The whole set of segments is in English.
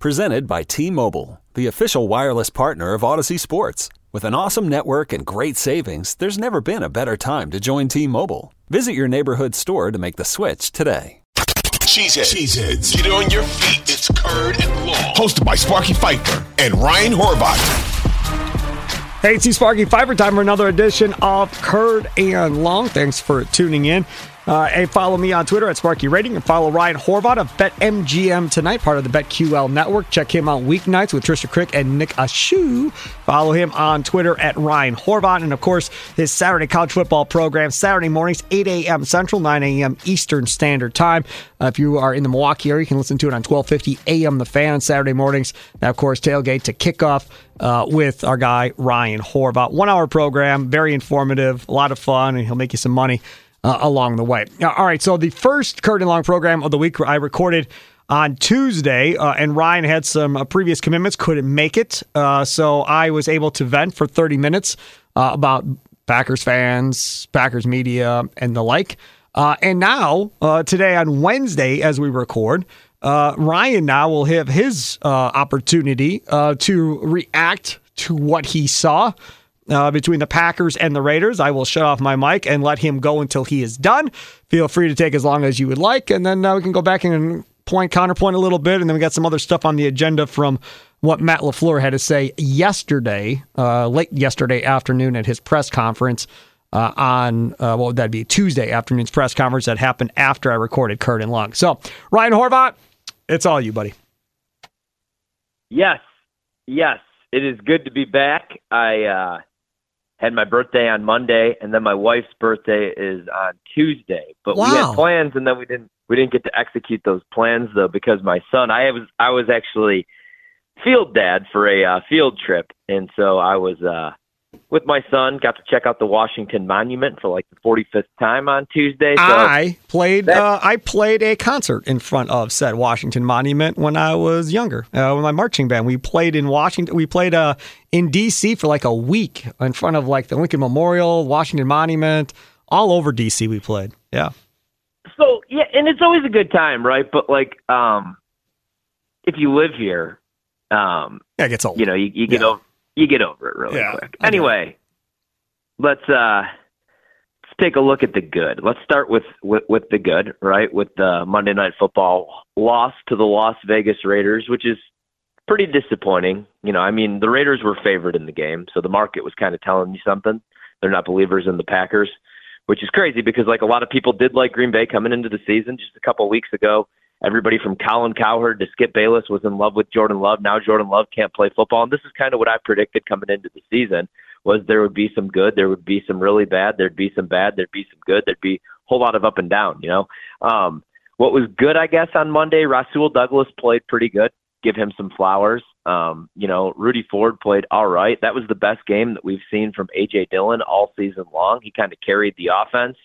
Presented by T Mobile, the official wireless partner of Audacy Sports. With an awesome network and great savings, there's never been a better time to join T Mobile. Visit your neighborhood store to make the switch today. Cheeseheads. Cheeseheads. Get on your feet. It's Curd and Long. Hosted by Sparky Fifer and Ryan Horvat. Hey, it's Sparky Fifer time for another edition of Curd and Long. Thanks for tuning in. Uh, and follow me on Twitter at Sparky Rating and follow Ryan Horvat of BetMGM tonight, part of the BetQL network. Check him out weeknights with Trisha Crick and Nick Ashu. Follow him on Twitter at Ryan Horvat. And of course, his Saturday college football program, Saturday mornings, 8 a.m. Central, 9 a.m. Eastern Standard Time. Uh, if you are in the Milwaukee area, you can listen to it on 1250 a.m. The Fan Saturday mornings. Now, of course, tailgate to kickoff uh, with our guy, Ryan Horvat. One hour program, very informative, a lot of fun, and he'll make you some money uh, along the way. All right, so the first Curd and Long program of the week I recorded on Tuesday, uh, and Ryan had some uh, previous commitments, couldn't make it. Uh, so I was able to vent for 30 minutes uh, about Packers fans, Packers media, and the like. Uh, and now, today on Wednesday, as we record, Ryan now will have his opportunity to react to what he saw uh, between the Packers and the Raiders. I will shut off my mic and let him go until he is done. Feel free to take as long as you would like, and then uh, we can go back and point counterpoint a little bit, and then we got some other stuff on the agenda from what Matt LaFleur had to say yesterday, uh, late yesterday afternoon at his press conference. Uh, on uh, what would that be? Tuesday afternoon's press conference that happened after I recorded Curd and Long. So, Ryan Horvat, it's all you, buddy. Yes, yes, it is good to be back. I uh, had my birthday on Monday, and then my wife's birthday is on Tuesday. But wow. we had plans, and then we didn't we didn't get to execute those plans though because my son I was I was actually field dad for a uh, field trip, and so I was uh, with my son. Got to check out the Washington Monument for like the 45th time on Tuesday. So I played. Uh, I played a concert in front of said Washington Monument when I was younger. Uh, with my marching band, we played in Washington. We played uh, in D.C. for like a week in front of like the Lincoln Memorial, Washington Monument, all over D.C. We played. Yeah. So yeah, and it's always a good time, right? But like, um, if you live here, um, yeah, it gets old. You know, you, you get Yeah. over you get over it really Yeah, quick. Anyway, let's uh let's take a look at the good. Let's start with, with with the good, right? With the Monday Night Football loss to the Las Vegas Raiders, which is pretty disappointing. You know, I mean, the Raiders were favored in the game, so the market was kind of telling you something. They're not believers in the Packers, which is crazy because like a lot of people did like Green Bay coming into the season just a couple of weeks ago. Everybody from Colin Cowherd to Skip Bayless was in love with Jordan Love. Now Jordan Love can't play football, and this is kind of what I predicted coming into the season was there would be some good, there would be some really bad, there'd be some bad, there'd be some good, there'd be a whole lot of up and down. You know, um, what was good, I guess, on Monday, Rasul Douglas played pretty good. Give him some flowers. Um, you know, Rudy Ford played all right. That was the best game that we've seen from AJ Dillon all season long. He kind of carried the offense.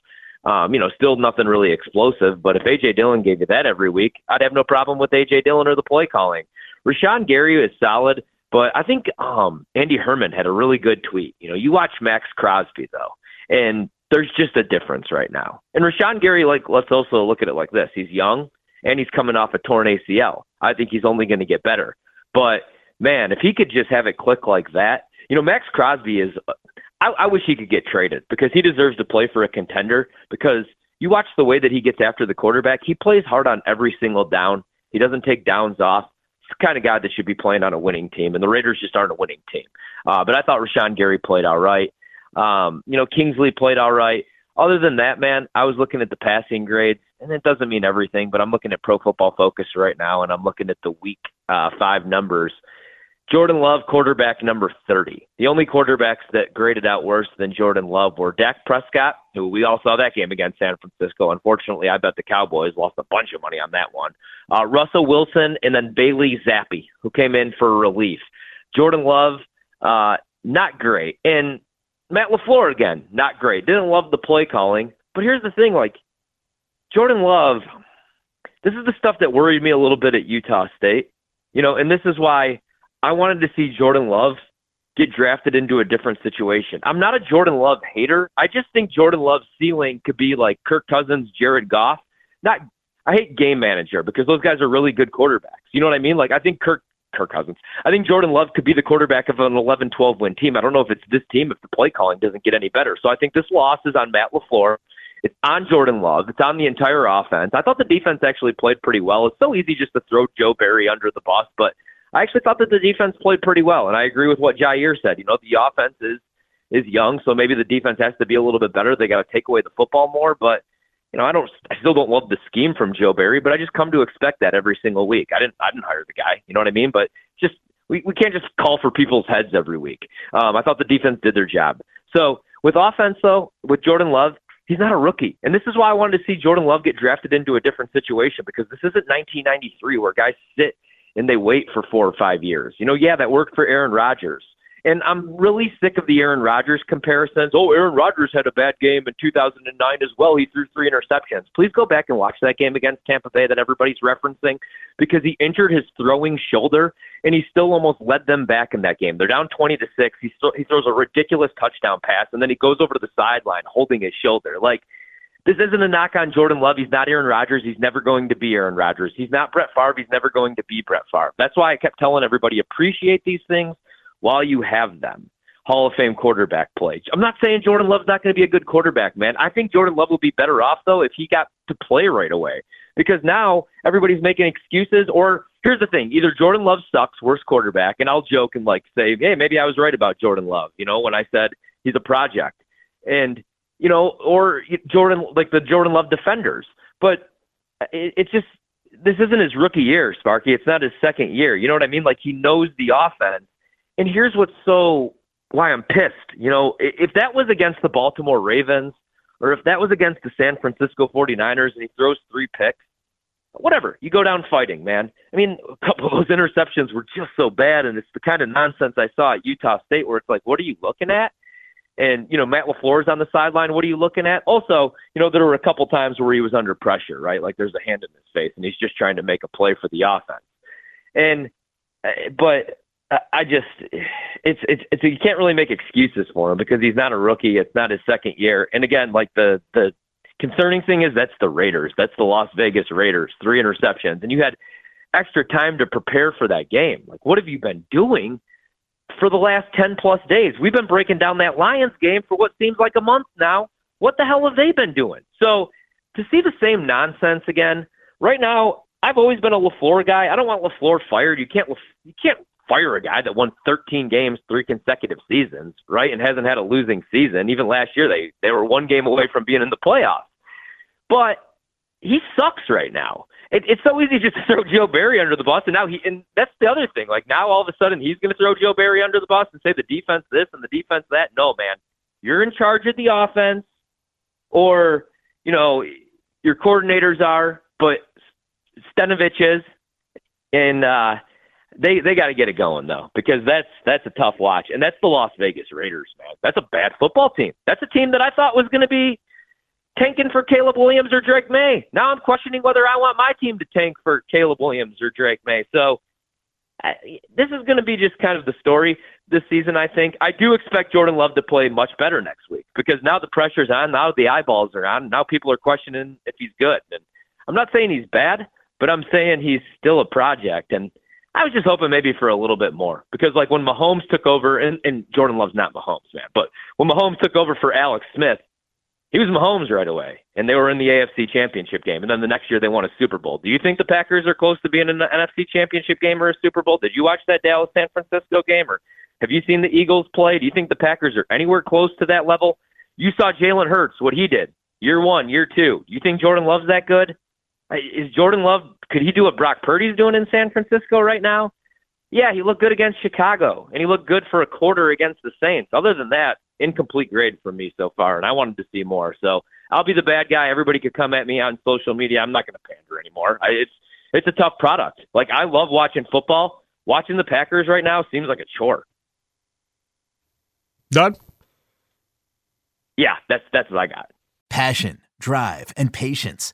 Um, you know, still nothing really explosive, but if AJ Dillon gave you that every week, I'd have no problem with AJ Dillon or the play calling. Rashan Gary is solid, but I think um, Andy Herman had a really good tweet. You know, you watch Maxx Crosby though, and there's just a difference right now. And Rashan Gary, like, let's also look at it like this: he's young and he's coming off a torn ACL. I think he's only going to get better. But man, if he could just have it click like that, you know, Maxx Crosby is I, I wish he could get traded because he deserves to play for a contender. Because you watch the way that he gets after the quarterback, he plays hard on every single down. He doesn't take downs off. He's the kind of guy that should be playing on a winning team, and the Raiders just aren't a winning team. Uh, but I thought Rashan Gary played all right. Um, you know, Kingsley played all right. Other than that, man, I was looking at the passing grades, and it doesn't mean everything, but I'm looking at Pro Football Focus right now, and I'm looking at the week uh, five numbers. Jordan Love, quarterback number 30. The only quarterbacks that graded out worse than Jordan Love were Dak Prescott, who we all saw that game against San Francisco. Unfortunately, I bet the Cowboys lost a bunch of money on that one. Uh, Russell Wilson and then Bailey Zappe, who came in for relief. Jordan Love, uh, not great. And Matt LaFleur, again, not great. Didn't love the play calling. But here's the thing like, Jordan Love, this is the stuff that worried me a little bit at Utah State. You know, and this is why I wanted to see Jordan Love get drafted into a different situation. I'm not a Jordan Love hater. I just think Jordan Love's ceiling could be like Kirk Cousins, Jared Goff. Not I hate game manager because those guys are really good quarterbacks. You know what I mean? Like I think Kirk Kirk Cousins. I think Jordan Love could be the quarterback of an 11-12 win team. I don't know if it's this team if the play calling doesn't get any better. So I think this loss is on Matt LaFleur. It's on Jordan Love. It's on the entire offense. I thought the defense actually played pretty well. It's so easy just to throw Joe Barry under the bus, but I actually thought that the defense played pretty well, and I agree with what Jaire said. You know, the offense is is young, so maybe the defense has to be a little bit better. They got to take away the football more, but you know, I don't, I still don't love the scheme from Joe Barry, but I just come to expect that every single week. I didn't, I didn't hire the guy. You know what I mean? But just we, we can't just call for people's heads every week. Um, I thought the defense did their job. So with offense, though, with Jordan Love, he's not a rookie, and this is why I wanted to see Jordan Love get drafted into a different situation because this isn't 1993 where guys sit and they wait for four or five years. You know, yeah, that worked for Aaron Rodgers. And I'm really sick of the Aaron Rodgers comparisons. Oh, Aaron Rodgers had a bad game in 2009 as well. He threw three interceptions. Please go back and watch that game against Tampa Bay that everybody's referencing because he injured his throwing shoulder and he still almost led them back in that game. They're down 20 to 6. He still, he throws a ridiculous touchdown pass and then he goes over to the sideline holding his shoulder. Like this isn't a knock on Jordan Love. He's not Aaron Rodgers. He's never going to be Aaron Rodgers. He's not Brett Favre. He's never going to be Brett Favre. That's why I kept telling everybody appreciate these things while you have them. Hall of Fame quarterback play. I'm not saying Jordan Love's not going to be a good quarterback, man. I think Jordan Love will be better off though if he got to play right away. Because now everybody's making excuses or here's the thing, either Jordan Love sucks, worst quarterback, and I'll joke and like say, "Hey, maybe I was right about Jordan Love," you know, when I said he's a project. And you know, or Jordan, like the Jordan Love defenders. But it, it's just this isn't his rookie year, Sparky. It's not his second year. You know what I mean? Like he knows the offense. And here's what's so why I'm pissed. You know, if that was against the Baltimore Ravens or if that was against the San Francisco 49ers and he throws three picks, whatever, you go down fighting, man. I mean, a couple of those interceptions were just so bad, and it's the kind of nonsense I saw at Utah State where it's like, what are you looking at? And, you know, Matt LaFleur's on the sideline. What are you looking at? Also, you know, there were a couple times where he was under pressure, right? Like there's a hand in his face and he's just trying to make a play for the offense. And, uh, but I just, it's, it's, it's, you can't really make excuses for him because he's not a rookie. It's not his second year. And again, like the, the concerning thing is that's the Raiders. That's the Las Vegas Raiders, three interceptions. And you had extra time to prepare for that game. Like, what have you been doing? For the last 10 plus days. We've been breaking down that Lions game for what seems like a month now. What the hell have they been doing? So to see the same nonsense again, right now, I've always been a LaFleur guy. I don't want LaFleur fired. You can't you can't fire a guy that won 13 games three consecutive seasons, right? And hasn't had a losing season. Even last year they they were one game away from being in the playoffs. But he sucks right now. It, it's so easy just to throw Joe Barry under the bus, and now he and that's the other thing. Like now, all of a sudden, he's going to throw Joe Barry under the bus and say the defense this and the defense that. No, man, you're in charge of the offense, or you know your coordinators are, but Stenavich is, and uh, they they got to get it going though because that's that's a tough watch, and that's the Las Vegas Raiders, man. That's a bad football team. That's a team that I thought was going to be tanking for Caleb Williams or Drake Maye. Now I'm questioning whether I want my team to tank for Caleb Williams or Drake Maye. So I, this is going to be just kind of the story this season. I think I do expect Jordan Love to play much better next week because now the pressure's on, now the eyeballs are on, now people are questioning if he's good. And I'm not saying he's bad, but I'm saying he's still a project and. I was just hoping maybe for a little bit more because, like, when Mahomes took over, and, and Jordan Love's not Mahomes, man, but when Mahomes took over for Alex Smith, he was Mahomes right away, and they were in the AFC Championship game, and then the next year they won a Super Bowl. Do you think the Packers are close to being in the NFC Championship game or a Super Bowl? Did you watch that Dallas San Francisco game, or have you seen the Eagles play? Do you think the Packers are anywhere close to that level? You saw Jalen Hurts, what he did year one, year two. Do you think Jordan Love's that good? Is Jordan Love? Could he do what Brock Purdy's doing in San Francisco right now? Yeah, he looked good against Chicago, and he looked good for a quarter against the Saints. Other than that, incomplete grade for me so far, and I wanted to see more. So I'll be the bad guy. Everybody could come at me on social media. I'm not going to pander anymore. I, it's it's a tough product. Like I love watching football. Watching the Packers right now seems like a chore. Done. Yeah, that's that's what I got. Passion, drive, and patience.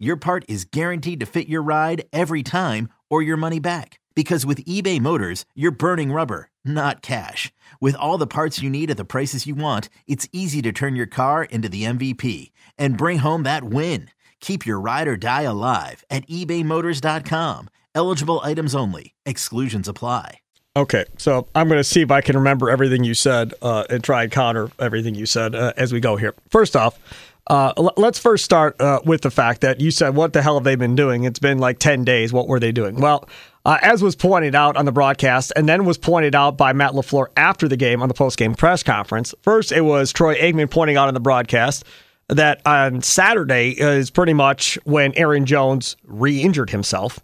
your part is guaranteed to fit your ride every time or your money back. Because with eBay Motors, you're burning rubber, not cash. With all the parts you need at the prices you want, it's easy to turn your car into the MVP and bring home that win. Keep your ride or die alive at ebaymotors.com. Eligible items only, exclusions apply. Okay, so I'm going to see if I can remember everything you said uh, and try and counter everything you said uh, as we go here. First off, uh, let's first start uh, with the fact that you said, What the hell have they been doing? It's been like 10 days. What were they doing? Well, uh, as was pointed out on the broadcast, and then was pointed out by Matt LaFleur after the game on the post-game press conference. First, it was Troy Aikman pointing out on the broadcast that on Saturday is pretty much when Aaron Jones re injured himself.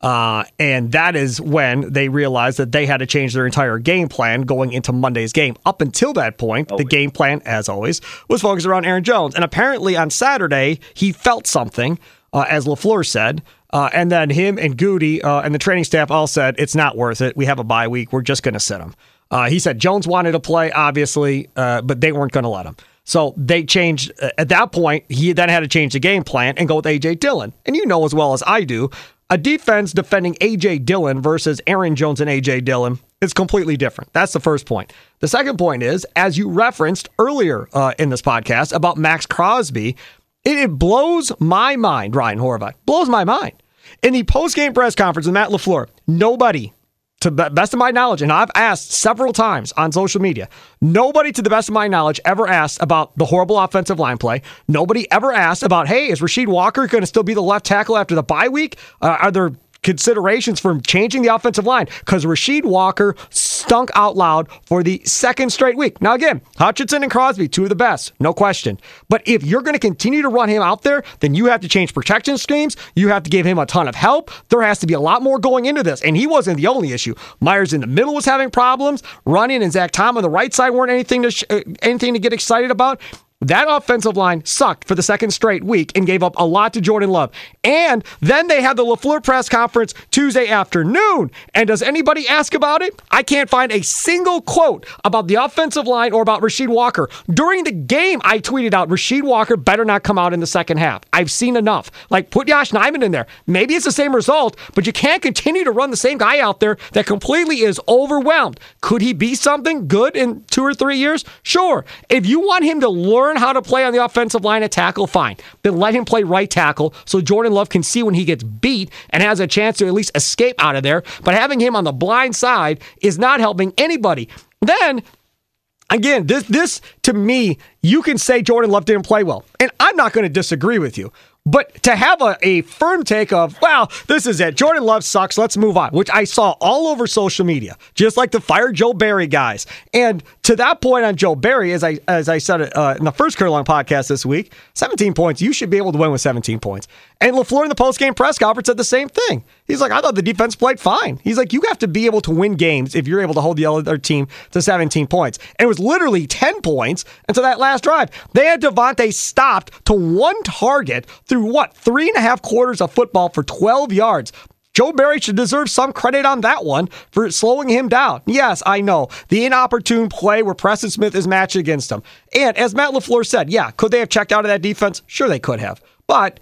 Uh, and that is when they realized that they had to change their entire game plan going into Monday's game. Up until that point, always. the game plan, as always, was focused around Aaron Jones. And apparently on Saturday, he felt something, uh, as LaFleur said. Uh, and then him and Goody uh, and the training staff all said, it's not worth it. We have a bye week. We're just going to sit him. Uh, he said Jones wanted to play, obviously, uh, but they weren't going to let him. So they changed at that point. He then had to change the game plan and go with AJ Dillon. And you know as well as I do, a defense defending AJ Dillon versus Aaron Jones and AJ Dillon is completely different. That's the first point. The second point is, as you referenced earlier uh, in this podcast about Maxx Crosby, it, it blows my mind, Ryan Horvat. blows my mind. In the post-game press conference with Matt LaFleur, nobody to the best of my knowledge, and I've asked several times on social media, nobody to the best of my knowledge ever asked about the horrible offensive line play. Nobody ever asked about, hey, is Rasheed Walker going to still be the left tackle after the bye week? Uh, are there considerations for changing the offensive line because Rasheed Walker stunk out loud for the second straight week. Now, again, Hutchinson and Crosby, two of the best, no question. But if you're going to continue to run him out there, then you have to change protection schemes. You have to give him a ton of help. There has to be a lot more going into this. And he wasn't the only issue. Myers in the middle was having problems. Runyan and Zach Tom on the right side weren't anything to sh- uh, anything to get excited about. That offensive line sucked for the second straight week and gave up a lot to Jordan Love. And then they had the LaFleur press conference Tuesday afternoon. And does anybody ask about it? I can't find a single quote about the offensive line or about Rasheed Walker. During the game, I tweeted out Rasheed Walker better not come out in the second half. I've seen enough. Like, put Yosh Nijman in there. Maybe it's the same result, but you can't continue to run the same guy out there that completely is overwhelmed. Could he be something good in two or three years? Sure. If you want him to learn learn how to play on the offensive line at tackle, fine. Then let him play right tackle so Jordan Love can see when he gets beat and has a chance to at least escape out of there. But having him on the blind side is not helping anybody. Then again, this this to me, you can say Jordan Love didn't play well, and I'm not going to disagree with you. But to have a, a firm take of, well, this is it. Jordan Love sucks. Let's move on, which I saw all over social media, just like the fire Joe Barry guys. And to that point on Joe Barry, as I as I said uh, in the first Curd Long podcast this week, 17 points. You should be able to win with 17 points. And LaFleur in the post-game press conference said the same thing. He's like, I thought the defense played fine. He's like, you have to be able to win games if you're able to hold the other team to 17 points. And it was literally 10 points until that last drive. They had Davante stopped to one target through what, three and a half quarters of football for 12 yards. Joe Barry should deserve some credit on that one for slowing him down. Yes, I know. The inopportune play where Preston Smith is matched against him. And as Matt LaFleur said, yeah, could they have checked out of that defense? Sure, they could have. But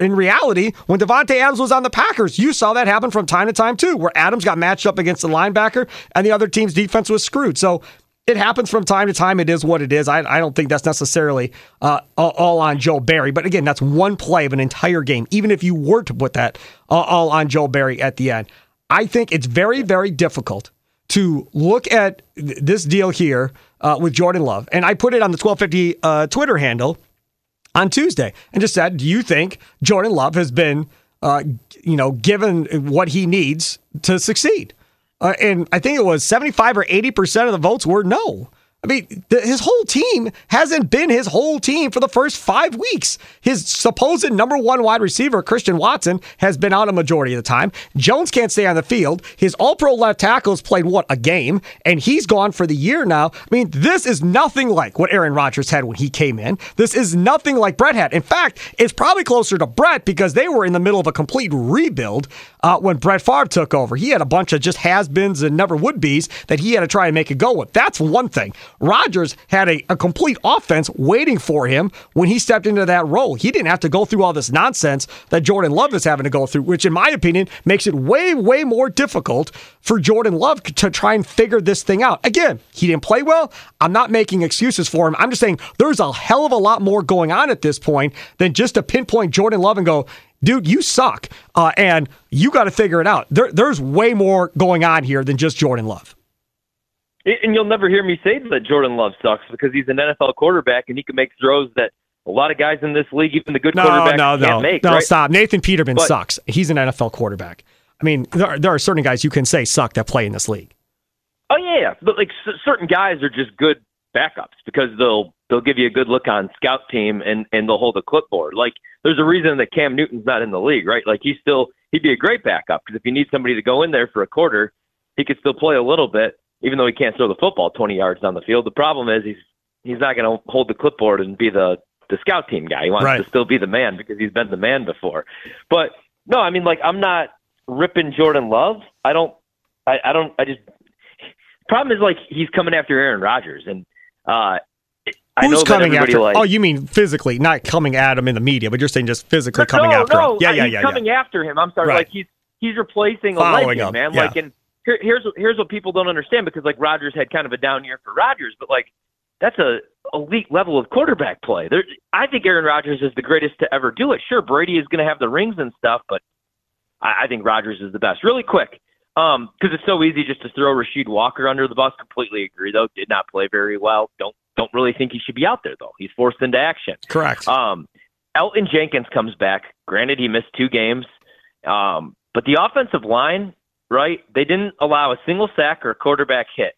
in reality, when Davante Adams was on the Packers, you saw that happen from time to time too, where Adams got matched up against the linebacker and the other team's defense was screwed. So it happens from time to time. It is what it is. I, I don't think that's necessarily uh, all on Joe Barry. But again, that's one play of an entire game, even if you were to put that uh, all on Joe Barry at the end. I think it's very, very difficult to look at this deal here uh, with Jordan Love. And I put it on the 1250 uh, Twitter handle on Tuesday and just said, "Do you think Jordan Love has been, uh, you know, given what he needs to succeed?" Uh, and I think it was seventy-five or eighty percent of the votes were no. I mean, the, his whole team hasn't been his whole team for the first five weeks. His supposed number one wide receiver, Christian Watson, has been out a majority of the time. Jones can't stay on the field. His all pro left tackle has played, what, a game, and he's gone for the year now. I mean, this is nothing like what Aaron Rodgers had when he came in. This is nothing like Brett had. In fact, it's probably closer to Brett because they were in the middle of a complete rebuild uh, when Brett Favre took over. He had a bunch of just has beens and never would be's that he had to try and make a go with. That's one thing. Rodgers had a, a complete offense waiting for him when he stepped into that role. He didn't have to go through all this nonsense that Jordan Love is having to go through, which, in my opinion, makes it way, way more difficult for Jordan Love to try and figure this thing out. Again, he didn't play well. I'm not making excuses for him. I'm just saying there's a hell of a lot more going on at this point than just to pinpoint Jordan Love and go, dude, you suck, uh, and you got to figure it out. There, there's way more going on here than just Jordan Love. And you'll never hear me say that Jordan Love sucks because he's an NFL quarterback and he can make throws that a lot of guys in this league, even the good no, quarterbacks, no, can't no, make. No, right? stop. Nathan Peterman but, sucks. He's an NFL quarterback. I mean, there are, there are certain guys you can say suck that play in this league. Oh yeah, yeah. but like c- certain guys are just good backups because they'll they'll give you a good look on scout team and and they'll hold a clipboard. Like there's a reason that Cam Newton's not in the league, right? Like he's still he'd be a great backup because if you need somebody to go in there for a quarter, he could still play a little bit even though he can't throw the football 20 yards down the field. The problem is he's he's not going to hold the clipboard and be the the scout team guy. He wants Right. to still be the man because he's been the man before. But no, I mean like I'm not ripping Jordan Love. I don't I, I don't I just problem is like he's coming after Aaron Rodgers and uh I know Who's coming after? like oh, you mean physically, not coming at him in the media, but you're saying just physically coming no, after no, him. Yeah, yeah, yeah, coming yeah. after him. I'm sorry, Right. like he's he's replacing a Following legend, him, man. yeah. Like, and here, here's here's what people don't understand because like Rodgers had kind of a down year for Rodgers, but like that's a elite level of quarterback play. There, I think Aaron Rodgers is the greatest to ever do it. Sure, Brady is going to have the rings and stuff, but I, I think Rodgers is the best. Really quick, um, because it's so easy just to throw Rasheed Walker under the bus. Completely agree, though. Did not play very well. Don't don't really think he should be out there though. He's forced into action. Correct. Um, Elgton Jenkins comes back. Granted, he missed two games, um, but the offensive line, right? They didn't allow a single sack or a quarterback hit,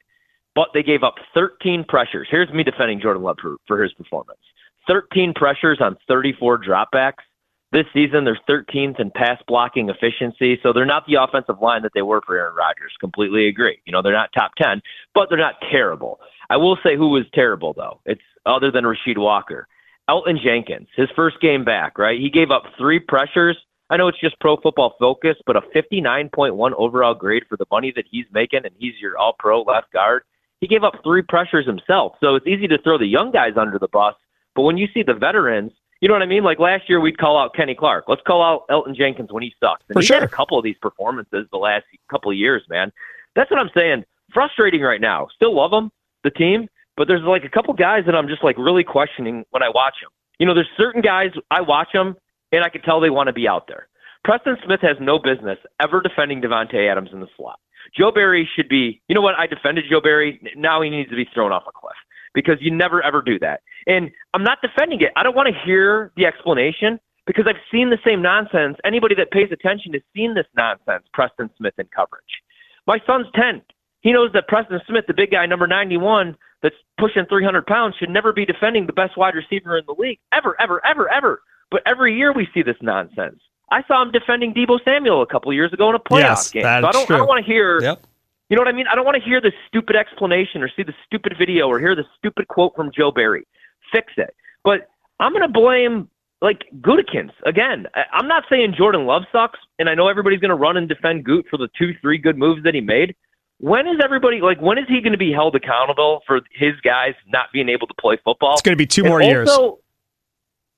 but they gave up 13 pressures. Here's me defending Jordan Love for, for his performance: 13 pressures on 34 dropbacks. This season, they're 13th in pass blocking efficiency, so they're not the offensive line that they were for Aaron Rodgers. Completely agree. You know, they're not top 10, but they're not terrible. I will say who was terrible though. It's other than Rasheed Walker. Elgton Jenkins, his first game back, right? He gave up three pressures. I know it's just pro football focus, but a 59.1 overall grade for the money that he's making, and he's your all pro left guard. He gave up three pressures himself. So it's easy to throw the young guys under the bus. But when you see the veterans, you know what I mean? Like last year, we'd call out Kenny Clark. Let's call out Elgton Jenkins when he sucks. And For he's sure. had a couple of these performances the last couple of years, man. That's what I'm saying. Frustrating right now. Still love him, the team, but there's like a couple guys that I'm just like really questioning when I watch them. You know, there's certain guys I watch them and I can tell they want to be out there. Preston Smith has no business ever defending Davante Adams in the slot. Joe Barry should be, you know what? I defended Joe Barry. Now he needs to be thrown off a cliff because you never ever do that. And I'm not defending it. I don't want to hear the explanation because I've seen the same nonsense. Anybody that pays attention has seen this nonsense, Preston Smith in coverage. My son's 10. He knows that Preston Smith, the big guy, number 91, that's pushing 300 pounds, should never be defending the best wide receiver in the league. Ever, ever, ever, ever. But every year we see this nonsense. I saw him defending Deebo Samuel a couple years ago in a playoff yes, game. so I don't. I don't want to hear. Yep. You know what I mean? I don't want to hear the stupid explanation or see the stupid video or hear the stupid quote from Joe Barry. Fix it. But I'm going to blame like Gutekunst again. I'm not saying Jordan Love sucks, and I know everybody's going to run and defend Goot for the two, three good moves that he made. When is everybody like? When is he going to be held accountable for his guys not being able to play football? It's going to be two And more years.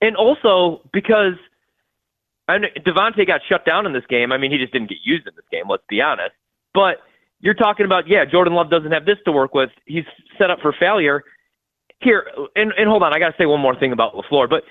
And also because I know Davante got shut down in this game. I mean, he just didn't get used in this game. Let's be honest. But you're talking about yeah, Jordan Love doesn't have this to work with. He's set up for failure. Here and and hold on, I got to say one more thing about Lafleur. But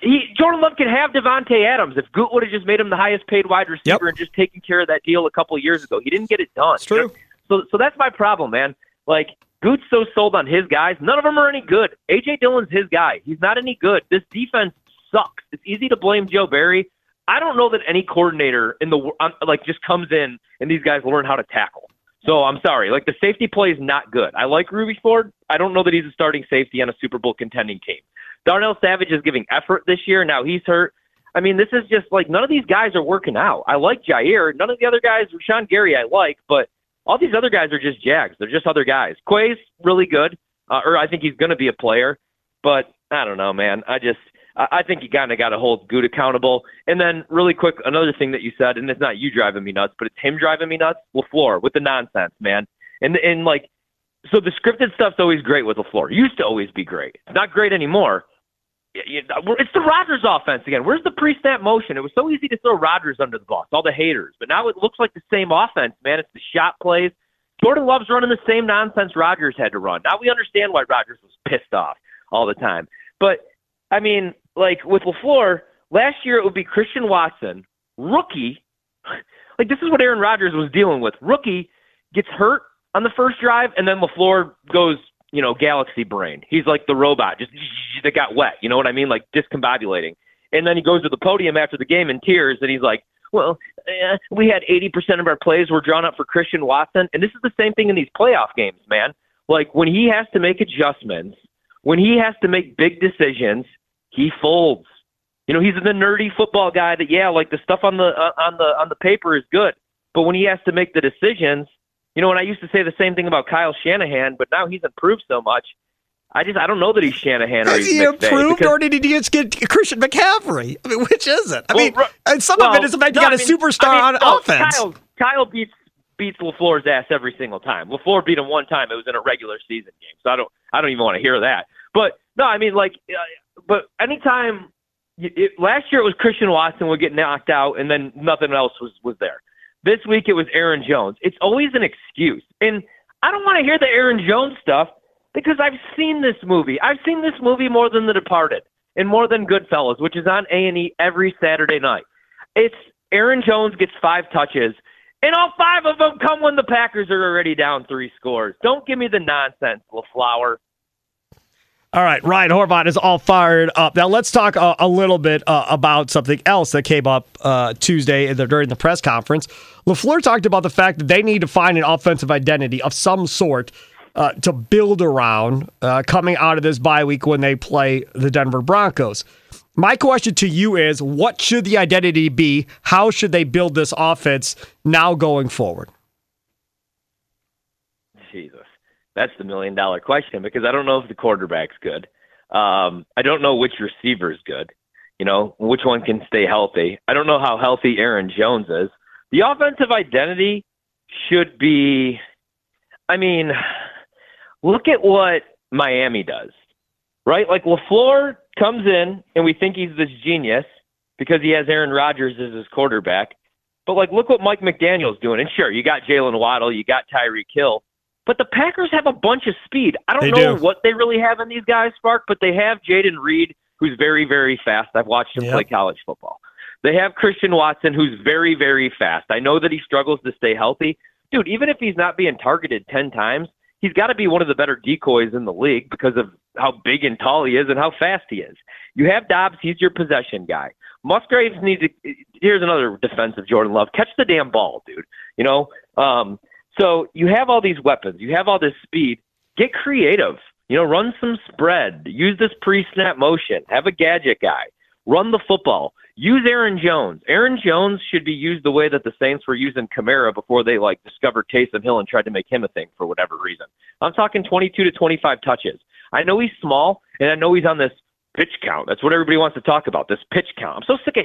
he Jordan Love can have Davante Adams if Goot would have just made him the highest paid wide receiver and just taken care of that deal a couple of years ago. He didn't get it done. It's true. So so that's my problem, man. Like Goot's so sold on his guys. None of them are any good. AJ Dillon's his guy. He's not any good. This defense sucks. It's easy to blame Joe Barry. I don't know that any coordinator in the like just comes in and these guys learn how to tackle. So I'm sorry. Like the safety play is not good. I like Rudy Ford. I don't know that he's a starting safety on a Super Bowl contending team. Darnell Savage is giving effort this year. Now he's hurt. I mean, this is just like none of these guys are working out. I like Jaire. None of the other guys, Rashan Gary, I like, but all these other guys are just Jags. They're just other guys. Quay's really good, uh, or I think he's going to be a player, but I don't know, man. I just I I think you kind of got to hold Goot accountable. And then, really quick, another thing that you said, and it's not you driving me nuts, but it's him driving me nuts. Lafleur with the nonsense, man. And and like, so the scripted stuff's always great with Lafleur. Used to always be great. Not great anymore. It's the Rodgers offense again. Where's the pre-snap motion? It was so easy to throw Rodgers under the bus, all the haters. But now it looks like the same offense, man. It's the shot plays. Jordan Love's running the same nonsense Rodgers had to run. Now we understand why Rodgers was pissed off all the time. But I mean, like with LaFleur, last year it would be Christian Watson, rookie. Like this is what Aaron Rodgers was dealing with. Rookie gets hurt on the first drive, and then LaFleur goes, you know, galaxy brain. He's like the robot, just that got wet. You know what I mean? Like discombobulating. And then he goes to the podium after the game in tears, and he's like, well, eh, we had 80% of our plays were drawn up for Christian Watson. And this is the same thing in these playoff games, man. Like when he has to make adjustments, when he has to make big decisions, he folds. You know, he's the nerdy football guy that yeah, like the stuff on the uh, on the on the paper is good, but when he has to make the decisions, you know, and I used to say the same thing about Kyle Shanahan, but now he's improved so much. I just I don't know that he's Shanahan or Has he's he improved, because- or did he just get Christian McCaffrey? I mean, which is it? I Well, mean, and some well, of it is the fact no, you got I a mean- superstar I mean, on no, offense. Kyle, Kyle beats beats Lafleur's ass every single time. Lafleur beat him one time. It was in a regular season game, so I don't I don't even want to hear that. But no, I mean like, uh, but anytime it, last year it was Christian Watson would get knocked out, and then nothing else was was there. This week it was Aaron Jones. It's always an excuse, and I don't want to hear the Aaron Jones stuff because I've seen this movie. I've seen this movie more than The Departed and more than Goodfellas, which is on A and E every Saturday night. It's Aaron Jones gets five touches, and all five of them come when the Packers are already down three scores. Don't give me the nonsense, LaFlower. All right, Ryan Horvat is all fired up. Now let's talk a, a little bit uh, about something else that came up uh, Tuesday the, during the press conference. Lafleur talked about the fact that they need to find an offensive identity of some sort uh, to build around uh, coming out of this bye week when they play the Denver Broncos. My question to you is: What should the identity be? How should they build this offense now going forward? That's the million dollar question because I don't know if the quarterback's good. Um, I don't know which receiver's good. You know, which one can stay healthy. I don't know how healthy Aaron Jones is. The offensive identity should be. I mean, look at what Miami does, right? Like Lafleur comes in, and we think he's this genius because he has Aaron Rodgers as his quarterback. But like, look what Mike McDaniel's doing. And sure, you got Jaylen Waddle, you got Tyreek Hill, But the Packers have a bunch of speed. I don't They know do. what they really have in these guys, Spark, but they have Jayden Reed, who's very, very fast. I've watched him Yep. play college football. They have Christian Watson, who's very, very fast. I know that he struggles to stay healthy. Dude, even if he's not being targeted 10 times, he's got to be one of the better decoys in the league because of how big and tall he is and how fast he is. You have Doubs, he's your possession guy. Musgraves needs to. Here's another defense of Jordan Love. Catch the damn ball, dude. You know. Um, so you have all these weapons. You have all this speed. Get creative. You know, run some spread. Use this pre-snap motion. Have a gadget guy. Run the football. Use Aaron Jones. Aaron Jones should be used the way that the Saints were using Kamara before they like discovered Taysom Hill and tried to make him a thing for whatever reason. I'm talking 22 to 25 touches. I know he's small, and I know he's on this pitch count. That's what everybody wants to talk about. This pitch count. I'm so sick of.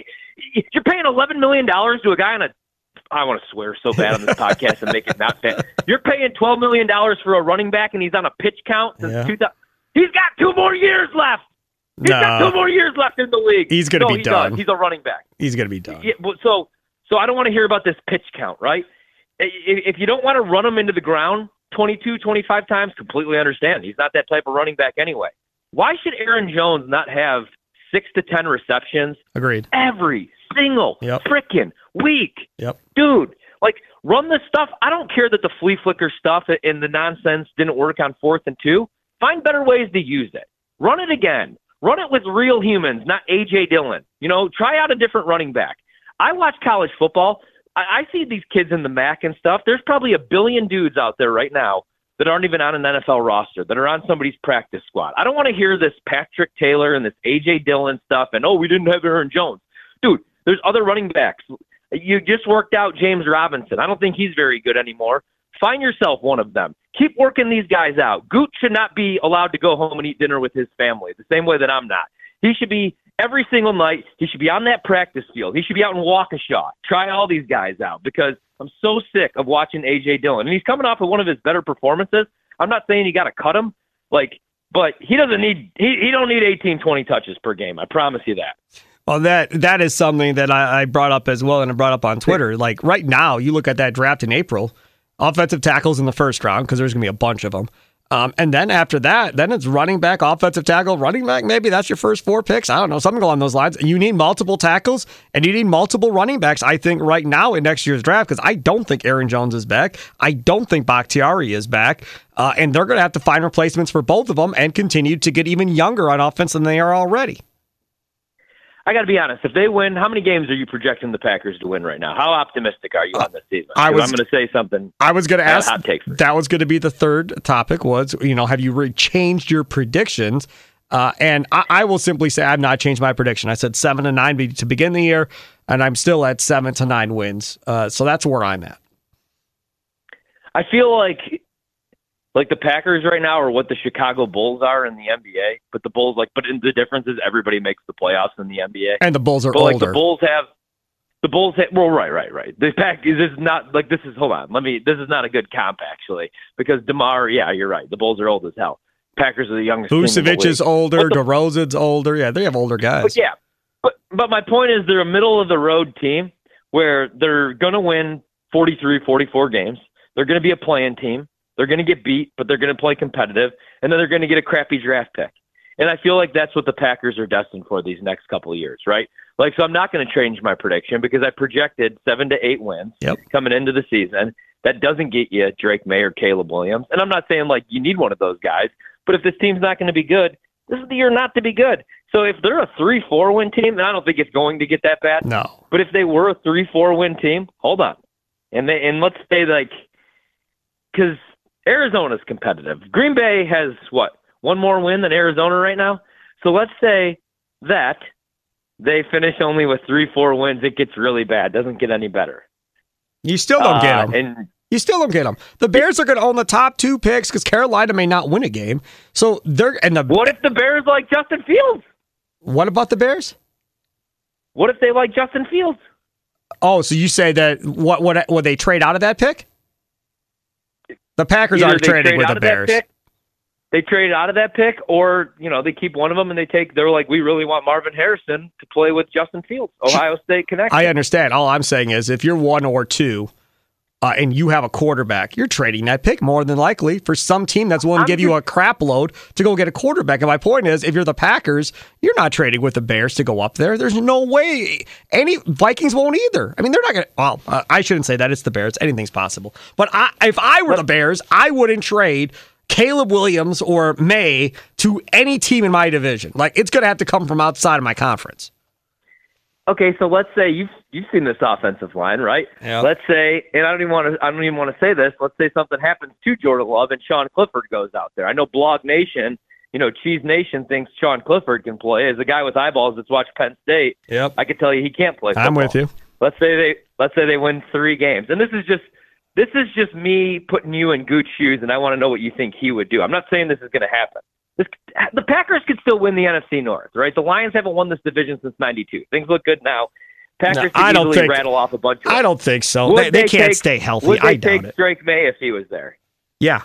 You're paying 11 million dollars to a guy on a. I want to swear so bad on this podcast and make it not fair. You're paying 12 million dollars for a running back, and he's on a pitch count since Yeah. 2000. He's got two more years left. He's got two more years left in the league. He's gonna No, be he done. does. He's a running back. He's going to be done. Yeah, so so I don't want to hear about this pitch count, right? If you don't want to run him into the ground 22, 25 times, completely understand. He's not that type of running back anyway. Why should Aaron Jones not have six to ten receptions Agreed. every single Yep. frickin' week? Yep. Dude, like run the stuff. I don't care that the flea flicker stuff and the nonsense didn't work on fourth and two. Find better ways to use it. Run it again. Run it with real humans, not AJ Dillon. You know, try out a different running back. I watch college football. I, I see these kids in the MAC and stuff. There's probably a billion dudes out there right now that aren't even on an NFL roster, that are on somebody's practice squad. I don't want to hear this Patrick Taylor and this AJ Dillon stuff and, oh, we didn't have Aaron Jones. Dude, there's other running backs. You just worked out James Robinson. I don't think he's very good anymore. Find yourself one of them. Keep working these guys out. Goot should not be allowed to go home and eat dinner with his family, the same way that I'm not. He should be every single night. He should be on that practice field. He should be out in Waukesha. Try all these guys out because I'm so sick of watching AJ Dillon. And he's coming off of one of his better performances. I'm not saying you got to cut him, like, but he doesn't need he, he don't need 18, 20 touches per game. I promise you that. Well, that that is something that I, I brought up as well, and I brought up on Twitter. Like right now, you look at that draft in April, offensive tackles in the first round because there's going to be a bunch of them, um, and then after that, then it's running back, offensive tackle, running back. Maybe that's your first four picks. I don't know, something along those lines. You need multiple tackles and you need multiple running backs. I think right now in next year's draft because I don't think Aaron Jones is back. I don't think Bakhtiari is back, uh, and they're going to have to find replacements for both of them and continue to get even younger on offense than they are already. I got to be honest. If they win, how many games are you projecting the Packers to win right now? How optimistic are you on this season? I was- I'm going to say something. I was going to I got a ask. hot take that was going to be the third topic. Was you know have you re- changed your predictions? Uh, and I, I will simply say I've not changed my prediction. I said seven to nine be- to begin the year, and I'm still at seven to nine wins. Uh, so that's where I'm at. I feel like like the Packers right now are what the Chicago Bulls are in the NBA, but the Bulls like but the difference is everybody makes the playoffs in the NBA. And the Bulls are but like older. the Bulls have the Bulls have, well right right right. The pack this is not like this is hold on. Let me this is not a good comp actually because DeMar yeah, you're right. The Bulls are old as hell. Packers are the youngest team in the Vucevic is older. But the- DeRozan's older. Yeah, they have older guys. But yeah, but but my point is they're a middle of the road team where they're going to win 43, 44 games. They're going to be a playing team. They're going to get beat, but they're going to play competitive, and then they're going to get a crappy draft pick. And I feel like that's what the Packers are destined for these next couple of years, right? Like, so I'm not going to change my prediction because I projected seven to eight wins Yep. coming into the season. That doesn't get you Drake Maye or Caleb Williams. And I'm not saying like you need one of those guys, but if this team's not going to be good, this is the year not to be good. So if they're a three four win team, and I don't think it's going to get that bad. No. But if they were a three four win team, hold on, and they and let's say like because Arizona's competitive. Green Bay has what one more win than Arizona right now. So let's say that they finish only with three four wins. It gets really bad. Doesn't get any better. You still don't Uh, get them. And You still don't get them. The Bears are going to own the top two picks because Carolina may not win a game. So they're and the what if the Bears like Justin Fields? what about the Bears? What if they like Justin Fields? Oh, so you say that what what would they trade out of that pick? The Packers Either aren't trading with the Bears. pick- They trade out of that pick, or you know they keep one of them and they take. They're like, we really want Marvin Harrison to play with Justin Fields, Ohio State connection. I understand. All I'm saying is if you're one or two, uh, and you have a quarterback, you're trading that pick more than likely for some team that's willing to give you a crap load to go get a quarterback. And my point is, if you're the Packers, you're not trading with the Bears to go up there. There's no way. Any Vikings won't either. I mean, they're not going to. Well, uh, I shouldn't say that. It's the Bears. Anything's possible. But I, if I were the Bears, I wouldn't trade. Caleb Williams or Maye to any team in my division. Like it's going to have to come from outside of my conference. Okay, so let's say you've you've seen this offensive line, right? Yeah. Let's say, and I don't even want to I don't even want to say this. Let's say something happens to Jordan Love and Sean Clifford goes out there. I know Blog Nation, you know, Cheese Nation thinks Sean Clifford can play. As a guy with eyeballs that's watched Penn State, Yep. I can tell you he can't play. I'm with you. Let's say they let's say they win three games, and this is just this is just me putting you in Goot's shoes, and I want to know what you think he would do. I'm not saying this is going to happen. The Packers could still win the NFC North, right? The Lions haven't won this division since '92. Things look good now. Packers No, I don't easily think- rattle off a bunch of. I don't think so. Would They, they can't take- stay healthy. Would they I doubt take it. Drake Maye if he was there? Yeah.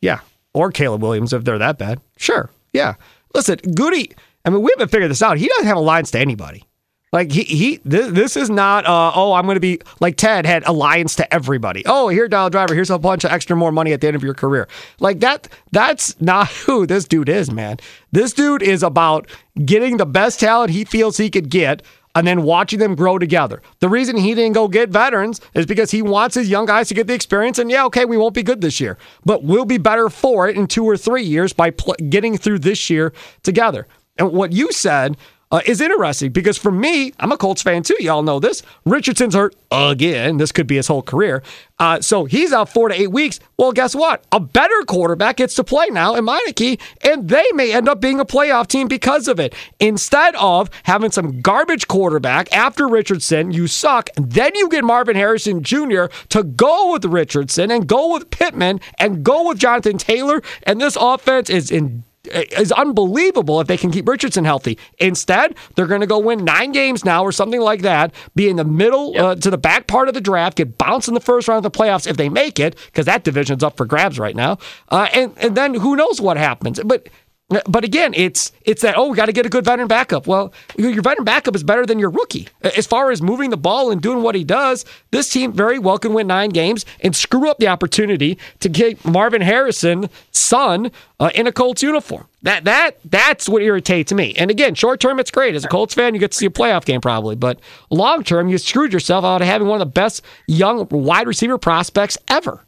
Yeah. Or Caleb Williams if they're that bad. Sure. Yeah. Listen, Goody, I mean, we haven't figured this out. He doesn't have alliance to anybody. Like he he this, this is not uh oh I'm going to be like Ted had alliance to everybody. Oh, here dial driver, here's a bunch of extra more money at the end of your career. Like that that's not who this dude is, man. This dude is about getting the best talent he feels he could get and then watching them grow together. The reason he didn't go get veterans is because he wants his young guys to get the experience. And yeah, okay, we won't be good this year, but we'll be better for it in two or three years by pl- getting through this year together. And what you said uh, is interesting because for me, I'm a Colts fan too. Y'all know this. Richardson's hurt again. This could be his whole career. Uh, so he's out four to eight weeks. Well, guess what? A better quarterback gets to play now in Minshew, and they may end up being a playoff team because of it. Instead of having some garbage quarterback after Richardson, you suck. Then you get Marvin Harrison Jr. to go with Richardson and go with Pittman and go with Jonathan Taylor. And this offense is in is unbelievable if they can keep Richardson healthy. Instead, they're going to go win nine games now or something like that, be in the middle uh, to the back part of the draft, get bounced in the first round of the playoffs if they make it, because that division's up for grabs right now. Uh, and and then who knows what happens? But but again, it's it's that oh we got to get a good veteran backup. Well, your veteran backup is better than your rookie as far as moving the ball and doing what he does. This team very well can win nine games and screw up the opportunity to get Marvin Harrison son uh, in a Colts uniform. That that that's what irritates me. And again, short term it's great. As a Colts fan, you get to see a playoff game probably, but long term you screwed yourself out of having one of the best young wide receiver prospects ever.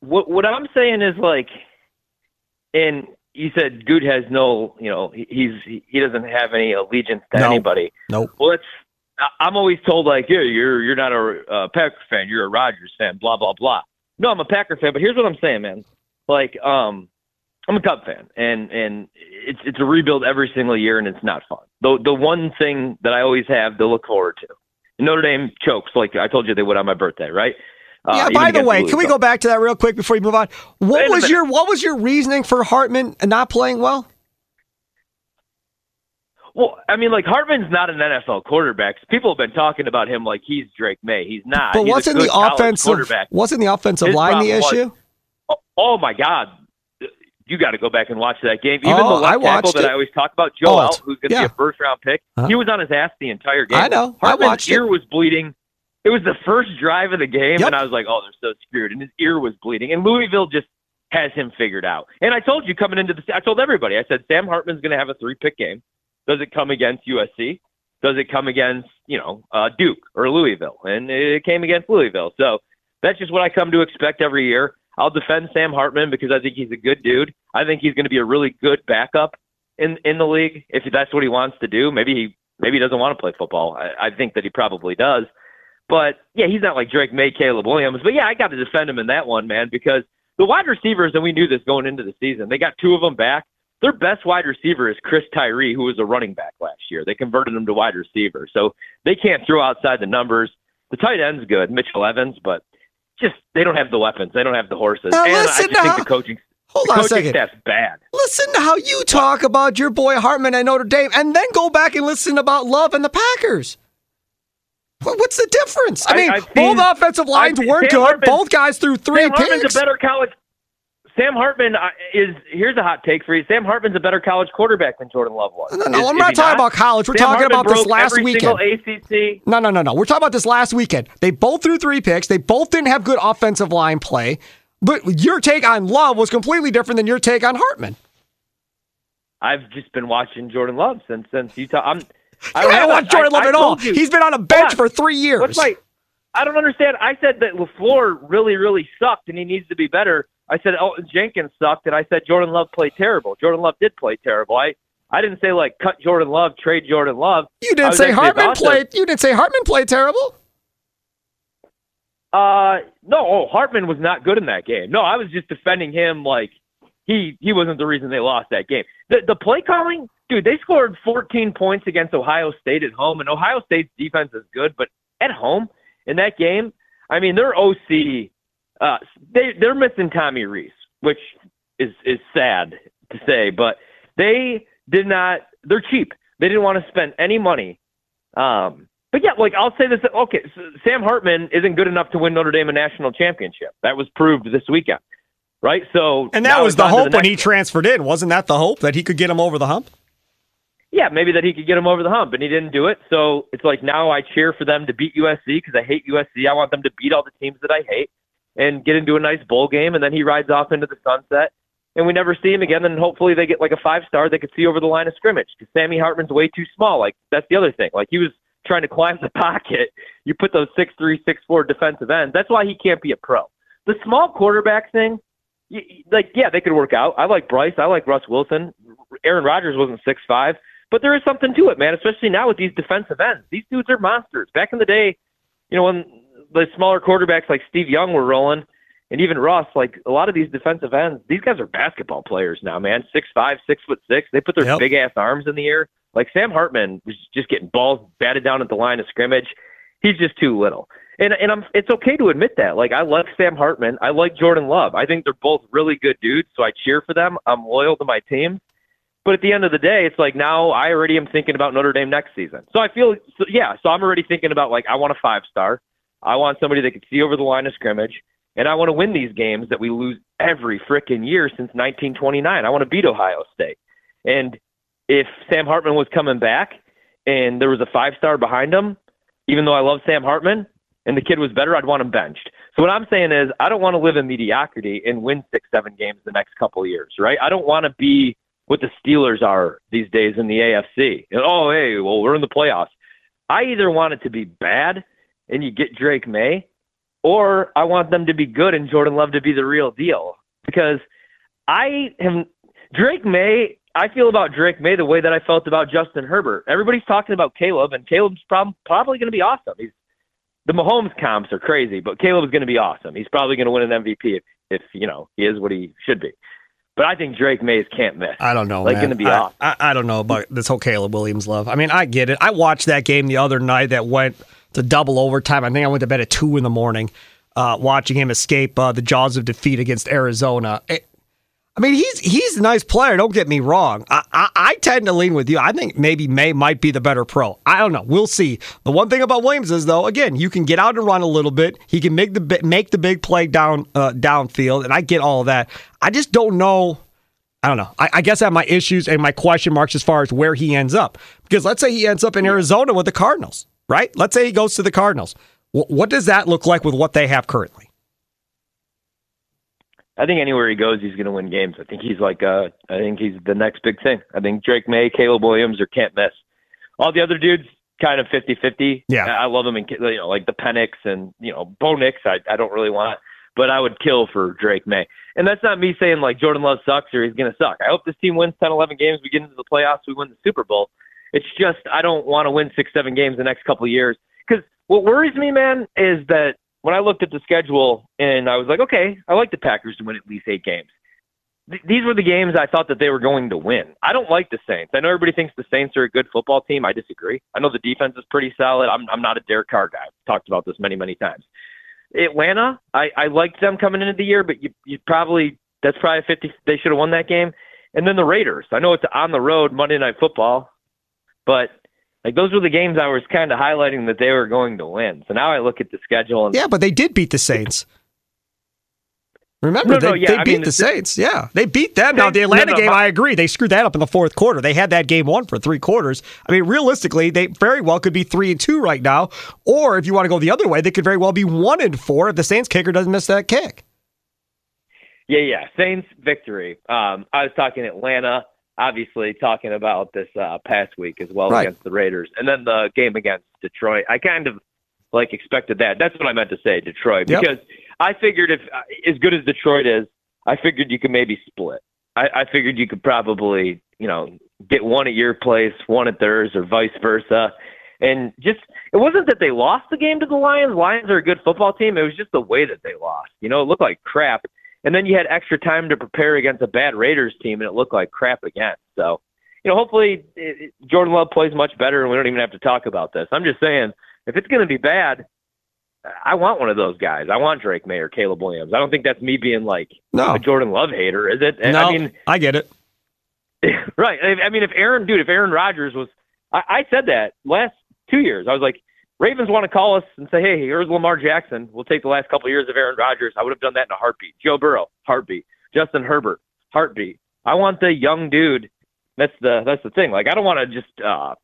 What what I'm saying is like, and you said Goot has no, you know, he's he doesn't have any allegiance to No. anybody. Nope. Well, it's I- I'm always told like, yeah, you're you're not a uh, Packer fan, you're a Rodgers fan, blah blah blah. No, I'm a Packer fan, but here's what I'm saying, man. Like, um, I'm a Cub fan, and and it's it's a rebuild every single year, and it's not fun. The the one thing that I always have to look forward to, Notre Dame chokes, like I told you they would on my birthday, right? Uh, yeah. By the way, can we go back to that real quick before you move on? What Wait was your what was your reasoning for Hartman not playing well? Well, I mean, like Hartman's not an NFL quarterback. People have been talking about him like he's Drake Maye. He's not. But He's wasn't the offensive quarterback? wasn't the offensive His line the problem was- issue? Oh, oh my God, you got to go back and watch that game. Even Oh, the I left tackle watched that it. I always talk about, Joe. Alt, who's going to Yeah. be a first round pick. Huh? He was on his ass the entire game. I know. I Hartman's watched it. ear was bleeding. It was the first drive of the game, Yep. and I was like, "Oh, they're so screwed." And his ear was bleeding, and Louisville just has him figured out. And I told you coming into the, I told everybody, I said Sam Hartman's going to have a three pick game. Does it come against USC? Does it come against you know uh, Duke or Louisville? And it came against Louisville. So that's just what I come to expect every year. I'll defend Sam Hartman because I think he's a good dude. I think he's going to be a really good backup in in the league if that's what he wants to do. Maybe he maybe he doesn't want to play football. I, I think that he probably does. But yeah, he's not like Drake Maye, Caleb Williams. But yeah, I got to defend him in that one, man, because the wide receivers, and we knew this going into the season, they got two of them back. Their best wide receiver is Chris Tyree, who was a running back last year. They converted him to wide receiver, so they can't throw outside the numbers. The tight end's good, Mitchell Evans, but just they don't have the weapons. They don't have the horses. Now and I listen just think the coaching, Hold the on a coaching second. staff's bad. Listen to how you talk about your boy Hartman at Notre Dame, and then go back and listen about Love and the Packers. What- What's the difference? I I- mean, I've seen- both offensive lines I've- weren't Sam good. Hartman- both guys threw three Sam Hartman's picks. a better college. Sam Hartman uh, is here's a hot take for you. Sam Hartman's a better college quarterback than Jordan Love was. No, no, Is- I'm is not talking about college. We're Sam talking Hartman about this last weekend. ACC. No, no, no, no. We're talking about this last weekend. They both threw three picks. They both didn't have good offensive line play. But your take on Love was completely different than your take on Hartman. I've just been watching Jordan Love since since Utah. I'm. I don't have Jordan I- Love I at all. you. He's been on a bench on. for three years. What's my? I don't understand. I said that LaFleur really, really sucked, and he needs to be better. I said Elgton Jenkins sucked, and I said Jordan Love played terrible. Jordan Love did play terrible. I I didn't say like cut Jordan Love, trade Jordan Love. You didn't say Hartman played. You didn't say Hartman played terrible. Uh, no, oh, Hartman was not good in that game. No, I was just defending him like he he wasn't the reason they lost that game. The the play calling, dude, they scored 14 points against Ohio State at home, and Ohio State's defense is good, but at home in that game, I mean, their OC, uh, they they're missing Tommy Reese, which is is sad to say, but they did not. They're cheap. They didn't want to spend any money. Um, but yeah, like I'll say this. Okay, so Sam Hartman isn't good enough to win Notre Dame a national championship. That was proved this weekend, right? So And that was the hope when next- he transferred in. Wasn't that the hope that he could get him over the hump? yeah, maybe that he could get him over the hump, and he didn't do it. So it's like now I cheer for them to beat USC because I hate USC. I want them to beat all the teams that I hate and get into a nice bowl game, and then he rides off into the sunset, and we never see him again. And hopefully they get like a five star they could see over the line of scrimmage because Sammy Hartman's way too small. Like that's the other thing. Like he was trying to climb the pocket. You put those six three, six four defensive ends. That's why he can't be a pro. The small quarterback thing, like yeah, they could work out. I like Bryce. I like Russ Wilson. Aaron Rodgers wasn't six five. But there is something to it, man, especially now with these defensive ends. These dudes are monsters. Back in the day, you know, when the smaller quarterbacks like Steve Young were rolling, and even Russ, like a lot of these defensive ends, these guys are basketball players now, man. Six five, six foot six. They put their Yep. big ass arms in the air. Like Sam Hartman was just getting balls batted down at the line of scrimmage. He's just too little. And and I'm it's okay to admit that. Like I like Sam Hartman. I like Jordan Love. I think they're both really good dudes, so I cheer for them. I'm loyal to my team. But at the end of the day, it's like now I already am thinking about Notre Dame next season. So I feel, so yeah, so I'm already thinking about like, I want a five star. I want somebody that can see over the line of scrimmage. And I want to win these games that we lose every freaking year since 1929. I want to beat Ohio State. And if Sam Hartman was coming back and there was a five star behind him, even though I love Sam Hartman and the kid was better, I'd want him benched. So what I'm saying is I don't want to live in mediocrity and win six, seven games the next couple of years, right? I don't want to be what the Steelers are these days in the AFC. And, oh, hey, well, we're in the playoffs. I either want it to be bad and you get Drake Maye, or I want them to be good and Jordan Love to be the real deal. Because I am Drake Maye. I feel about Drake Maye the way that I felt about Justin Herbert. Everybody's talking about Caleb, and Caleb's prob- probably going to be awesome. He's the Mahomes comps are crazy, but Caleb's going to be awesome. He's probably going to win an MVP if, if you know he is what he should be. But I think Drake Maye's can't miss. I don't know. Like going to be I, awesome. I, I don't know about this whole Caleb Williams love. I mean, I get it. I watched that game the other night that went to double overtime. I think I went to bed at two in the morning, uh, watching him escape uh, the jaws of defeat against Arizona. It- I mean, he's he's a nice player. Don't get me wrong. I, I, I tend to lean with you. I think maybe Maye might be the better pro. I don't know. We'll see. The one thing about Williams is though, again, you can get out and run a little bit. He can make the make the big play down uh, downfield, and I get all of that. I just don't know. I don't know. I, I guess I have my issues and my question marks as far as where he ends up. Because let's say he ends up in Arizona with the Cardinals, right? Let's say he goes to the Cardinals. Wh- what does that look like with what they have currently? I think anywhere he goes, he's going to win games. I think he's like, uh, I think he's the next big thing. I think Drake Maye, Caleb Williams, or can't miss. All the other dudes, kind of 50-50. Yeah. I love them, in, you know, like the Penix and you know Bo Nix. I I don't really want, but I would kill for Drake Maye. And that's not me saying like Jordan Love sucks or he's going to suck. I hope this team wins 10, 11 games. We get into the playoffs. We win the Super Bowl. It's just I don't want to win six, seven games the next couple of years. Because what worries me, man, is that when I looked at the schedule and I was like, okay, I like the Packers to win at least eight games. Th- these were the games I thought that they were going to win. I don't like the Saints. I know everybody thinks the Saints are a good football team. I disagree. I know the defense is pretty solid. I'm I'm not a Derek Carr guy. I've talked about this many many times. Atlanta, I I liked them coming into the year, but you you probably that's probably a 50. They should have won that game. And then the Raiders. I know it's on the road Monday Night Football, but like those were the games I was kind of highlighting that they were going to win. So now I look at the schedule and Yeah, but they did beat the Saints. Remember, No, they, no, yeah, they beat mean, the the- Saints. Yeah, they beat them. now, the Atlanta no, game, I agree. They screwed that up in the fourth quarter. They had that game won for three quarters. I mean, realistically, they very well could be three and two right now. Or if you want to go the other way, they could very well be one and four if the Saints kicker doesn't miss that kick. Yeah, yeah. Saints victory. Um, I was talking Atlanta, obviously talking about this uh, past week as well Right. against the Raiders, and then the game against Detroit. I kind of like expected that. That's what I meant to say, Detroit, Yep. because I figured if uh, as good as Detroit is, I figured you could maybe split. I, I figured you could probably, you know, get one at your place, one at theirs, or vice versa. And just it wasn't that they lost the game to the Lions. Lions are a good football team. It was just the way that they lost. You know, it looked like crap. And then you had extra time to prepare against a bad Raiders team, and it looked like crap again. So, you know, hopefully it, it- Jordan Love plays much better, and we don't even have to talk about this. I'm just saying, if it's going to be bad, I want one of those guys. I want Drake Maye or Caleb Williams. I don't think that's me being like No. a Jordan Love hater, is it? no, I mean, I get it. right. I I mean, if Aaron, dude, if Aaron Rodgers was, I, I said that last two years. I was like, Ravens want to call us and say, hey, here's Lamar Jackson. We'll take the last couple of years of Aaron Rodgers. I would have done that in a heartbeat. Joe Burrow, heartbeat. Justin Herbert, heartbeat. I want the young dude. That's the that's the thing. Like, I don't want to just uh,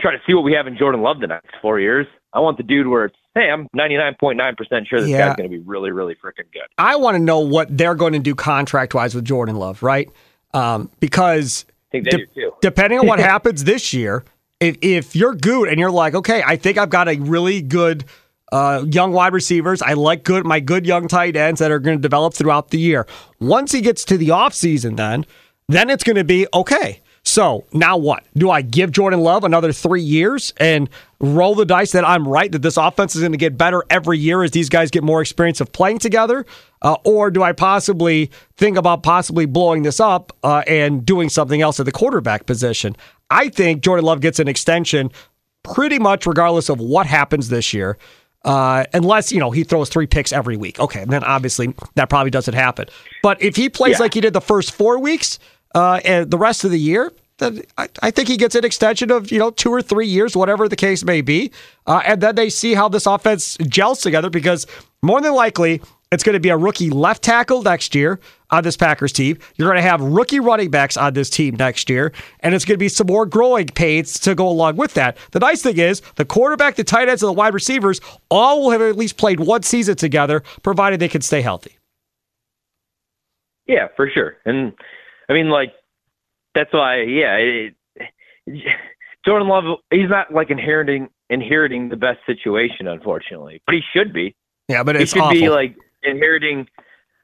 try to see what we have in Jordan Love the next four years. I want the dude where it's, hey, I'm 99.9% sure this Yeah. guy's going to be really, really freaking good. I want to know what they're going to do contract wise with Jordan Love, right? Um, because I think they de- depending on what happens this year, if, if you're good and you're like, okay, I think I've got a really good uh, young wide receivers. I like good my good young tight ends that are going to develop throughout the year. Once he gets to the offseason, then then it's going to be okay. So now what? Do I give Jordan Love another three years and roll the dice that I'm right that this offense is going to get better every year as these guys get more experience of playing together? Uh, or do I possibly think about possibly blowing this up uh, and doing something else at the quarterback position? I think Jordan Love gets an extension pretty much regardless of what happens this year. Uh, unless you know he throws three picks every week, okay, and then obviously that probably doesn't happen. But if he plays Yeah. like he did the first four weeks, uh, and the rest of the year, then I, I think he gets an extension of you know two or three years, whatever the case may be, uh, and then they see how this offense gels together because more than likely it's going to be a rookie left tackle next year on this Packers team. You're going to have rookie running backs on this team next year, and it's going to be some more growing pains to go along with that. The nice thing is the quarterback, the tight ends, and the wide receivers all will have at least played one season together, provided they can stay healthy. Yeah, for sure. And I mean, like, that's why, yeah, it, Jordan Love, he's not like inheriting inheriting the best situation, unfortunately, but he should be. Yeah, but it's should awful. be like inheriting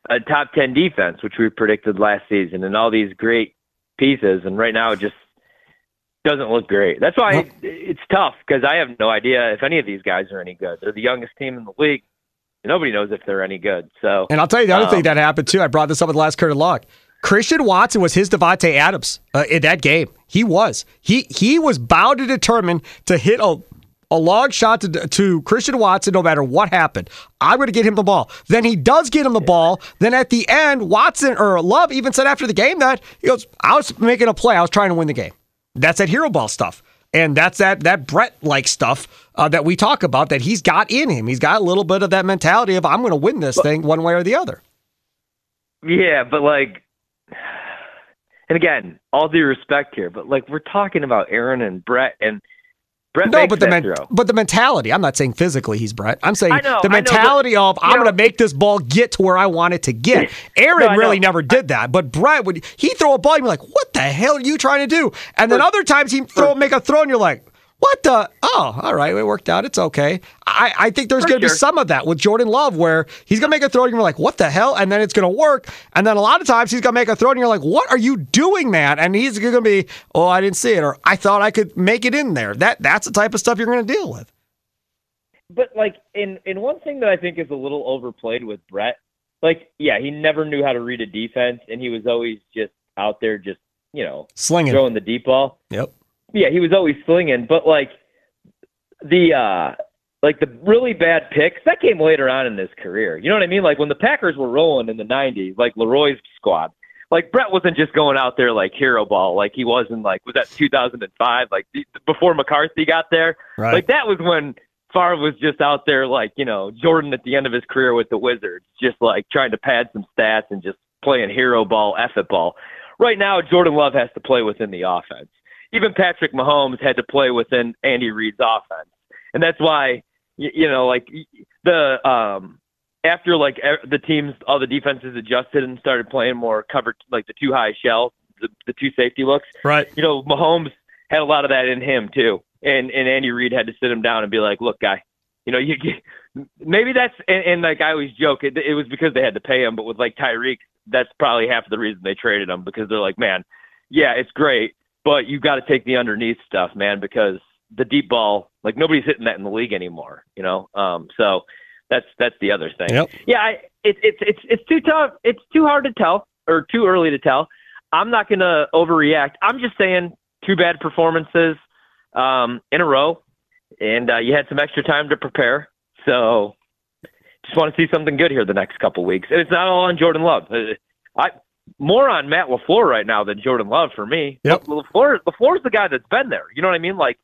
a top ten defense, which we predicted last season, and all these great pieces. And right now, it just doesn't look great. That's why Nope. it's tough because I have no idea if any of these guys are any good. They're the youngest team in the league. Nobody knows if they're any good. So, And I'll tell you the other um, thing that happened too. I brought this up with last Curtis Lock. Christian Watson was his Davante Adams uh, in that game. He was. He he was bound to determine to hit a a long shot to, to Christian Watson no matter what happened. I'm going to get him the ball. Then he does get him the ball. Then at the end, Watson or Love even said after the game that he goes, "I was making a play. I was trying to win the game." That's that hero ball stuff. And that's that that Brett like stuff uh, that we talk about that he's got in him. He's got a little bit of that mentality of I'm going to win this thing one way or the other. Yeah, but like, and again, all due respect here, but like we're talking about Aaron and Brett, and Brett No, but the men- but the mentality. I'm not saying physically he's Brett. I'm saying know, the I know, but, mentality of I'm going to make this ball get to where I want it to get. Aaron No, really never did that, but Brett would he throw a ball and be like, "What the hell are you trying to do?" And then other times he throw make a throw and you're like. What the? Oh, all right. It worked out. It's okay. I, I think there's going to be some of that with Jordan Love where he's going to make a throw and you're like, what the hell? And then it's going to work. And then a lot of times he's going to make a throw and you're like, what are you doing, man? And he's going to be, oh, I didn't see it. Or I thought I could make it in there. That That's the type of stuff you're going to deal with. But like, in in one thing that I think is a little overplayed with Brett, like, yeah, he never knew how to read a defense, and he was always just out there, just you know, Slinging. throwing the deep ball. Yep. Yeah, he was always slinging, but like the uh like the really bad picks that came later on in his career. You know what I mean? Like when the Packers were rolling in the '90s, like Leroy's squad. Like Brett wasn't just going out there like hero ball, like he was in like was that 2005, like before McCarthy got there. Right. Like that was when Favre was just out there like you know Jordan at the end of his career with the Wizards, just like trying to pad some stats and just playing hero ball, effort ball. Right now, Jordan Love has to play within the offense. Even Patrick Mahomes had to play within Andy Reid's offense, and that's why you, know like the um after like the teams, all the defenses adjusted and started playing more covered, like the two high shell, the, the two safety looks. Right. You know, Mahomes had a lot of that in him too, and and Andy Reid had to sit him down and be like, "Look, guy, you know, you maybe that's and, and like I always joke, it, it was because they had to pay him, but with like Tyreek, that's probably half of the reason they traded him because they're like, man, yeah, it's great, but you got to take the underneath stuff, man, because the deep ball, like nobody's hitting that in the league anymore, you know. Um, so that's that's the other thing. Yep. Yeah, I, it's it's it's it's too tough. It's too hard to tell or too early to tell. I'm not going to overreact. I'm just saying two bad performances um, in a row, and uh, you had some extra time to prepare. So just want to see something good here the next couple weeks. And it's not all on Jordan Love. Uh, I more on Matt LaFleur right now than Jordan Love for me. Yep. LaFleur LaFleur's the guy that's been there. You know what I mean? Like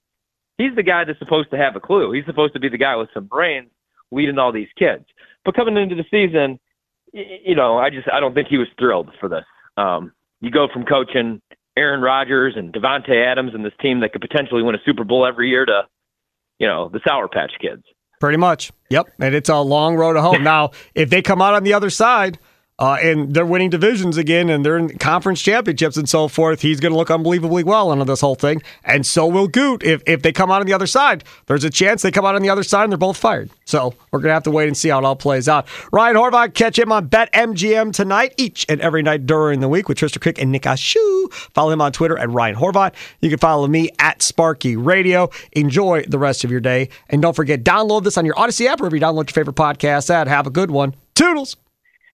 he's the guy that's supposed to have a clue. He's supposed to be the guy with some brains leading all these kids. But coming into the season, you know, I just I don't think he was thrilled for this. Um, you go from coaching Aaron Rodgers and Davante Adams and this team that could potentially win a Super Bowl every year to, you know, the Sour Patch Kids. Pretty much. Yep. And it's a long road to home. now, if they come out on the other side uh, and they're winning divisions again and they're in conference championships and so forth. He's going to look unbelievably well under this whole thing. And so will Goot. If, if they come out on the other side, there's a chance they come out on the other side and they're both fired. So we're going to have to wait and see how it all plays out. Ryan Horvat, catch him on BetMGM tonight, each and every night during the week with Trista Crick and Nick Ashu. Follow him on Twitter at Ryan Horvat. You can follow me at Sparky Radio. Enjoy the rest of your day. And don't forget, download this on your Audacy app or if you download your favorite podcast ad. Have a good one. Toodles.